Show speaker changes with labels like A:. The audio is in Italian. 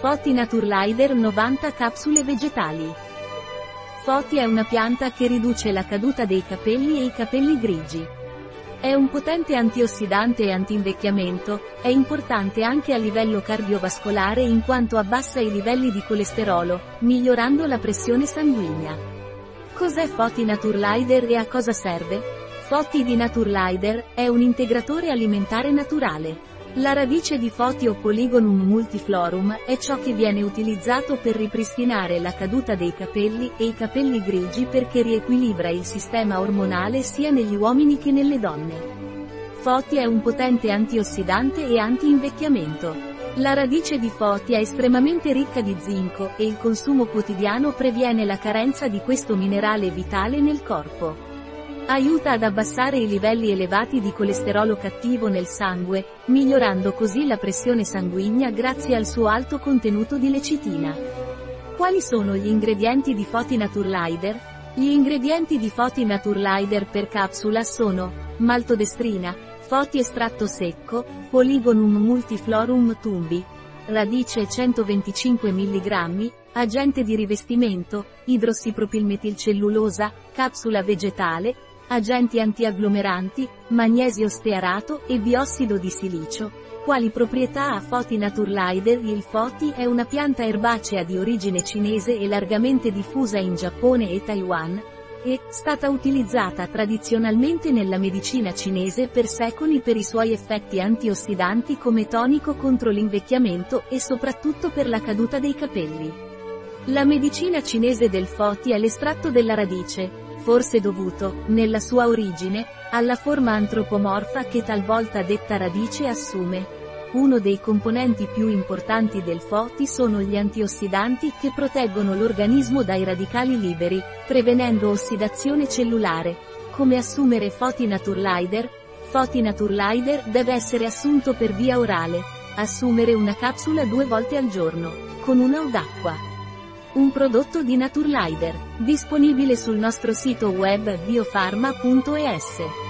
A: Foti Naturlider 90 capsule vegetali. Foti è una pianta che riduce la caduta dei capelli e i capelli grigi. È un potente antiossidante e antinvecchiamento, è importante anche a livello cardiovascolare in quanto abbassa i livelli di colesterolo, migliorando la pressione sanguigna. Cos'è Foti Naturlider e a cosa serve? Foti di Naturlider è un integratore alimentare naturale. La radice di Fotio polygonum multiflorum è ciò che viene utilizzato per ripristinare la caduta dei capelli e i capelli grigi perché riequilibra il sistema ormonale sia negli uomini che nelle donne. Foti è un potente antiossidante e anti-invecchiamento. La radice di Foti è estremamente ricca di zinco e il consumo quotidiano previene la carenza di questo minerale vitale nel corpo. Aiuta ad abbassare i livelli elevati di colesterolo cattivo nel sangue, migliorando così la pressione sanguigna grazie al suo alto contenuto di lecitina. Quali sono gli ingredienti di Foti Naturlider? Gli ingredienti di Foti Naturlider per capsula sono maltodestrina, Foti estratto secco, Polygonum multiflorum tumbi, radice 125 mg, agente di rivestimento, idrossipropilmetilcellulosa, capsula vegetale, agenti antiagglomeranti, magnesio stearato e biossido di silicio. Quali proprietà ha Foti Naturlider? Il Foti è una pianta erbacea di origine cinese e largamente diffusa in Giappone e Taiwan, è stata utilizzata tradizionalmente nella medicina cinese per secoli per i suoi effetti antiossidanti come tonico contro l'invecchiamento e soprattutto per la caduta dei capelli. La medicina cinese del Foti è l'estratto della radice, forse dovuto, nella sua origine, alla forma antropomorfa che talvolta detta radice assume. Uno dei componenti più importanti del FOTI sono gli antiossidanti che proteggono l'organismo dai radicali liberi, prevenendo ossidazione cellulare. Come assumere FOTI Naturlider? FOTI Naturlider deve essere assunto per via orale. Assumere una capsula due volte al giorno, con una o d'acqua. Un prodotto di Naturlider, disponibile sul nostro sito web biofarma.es.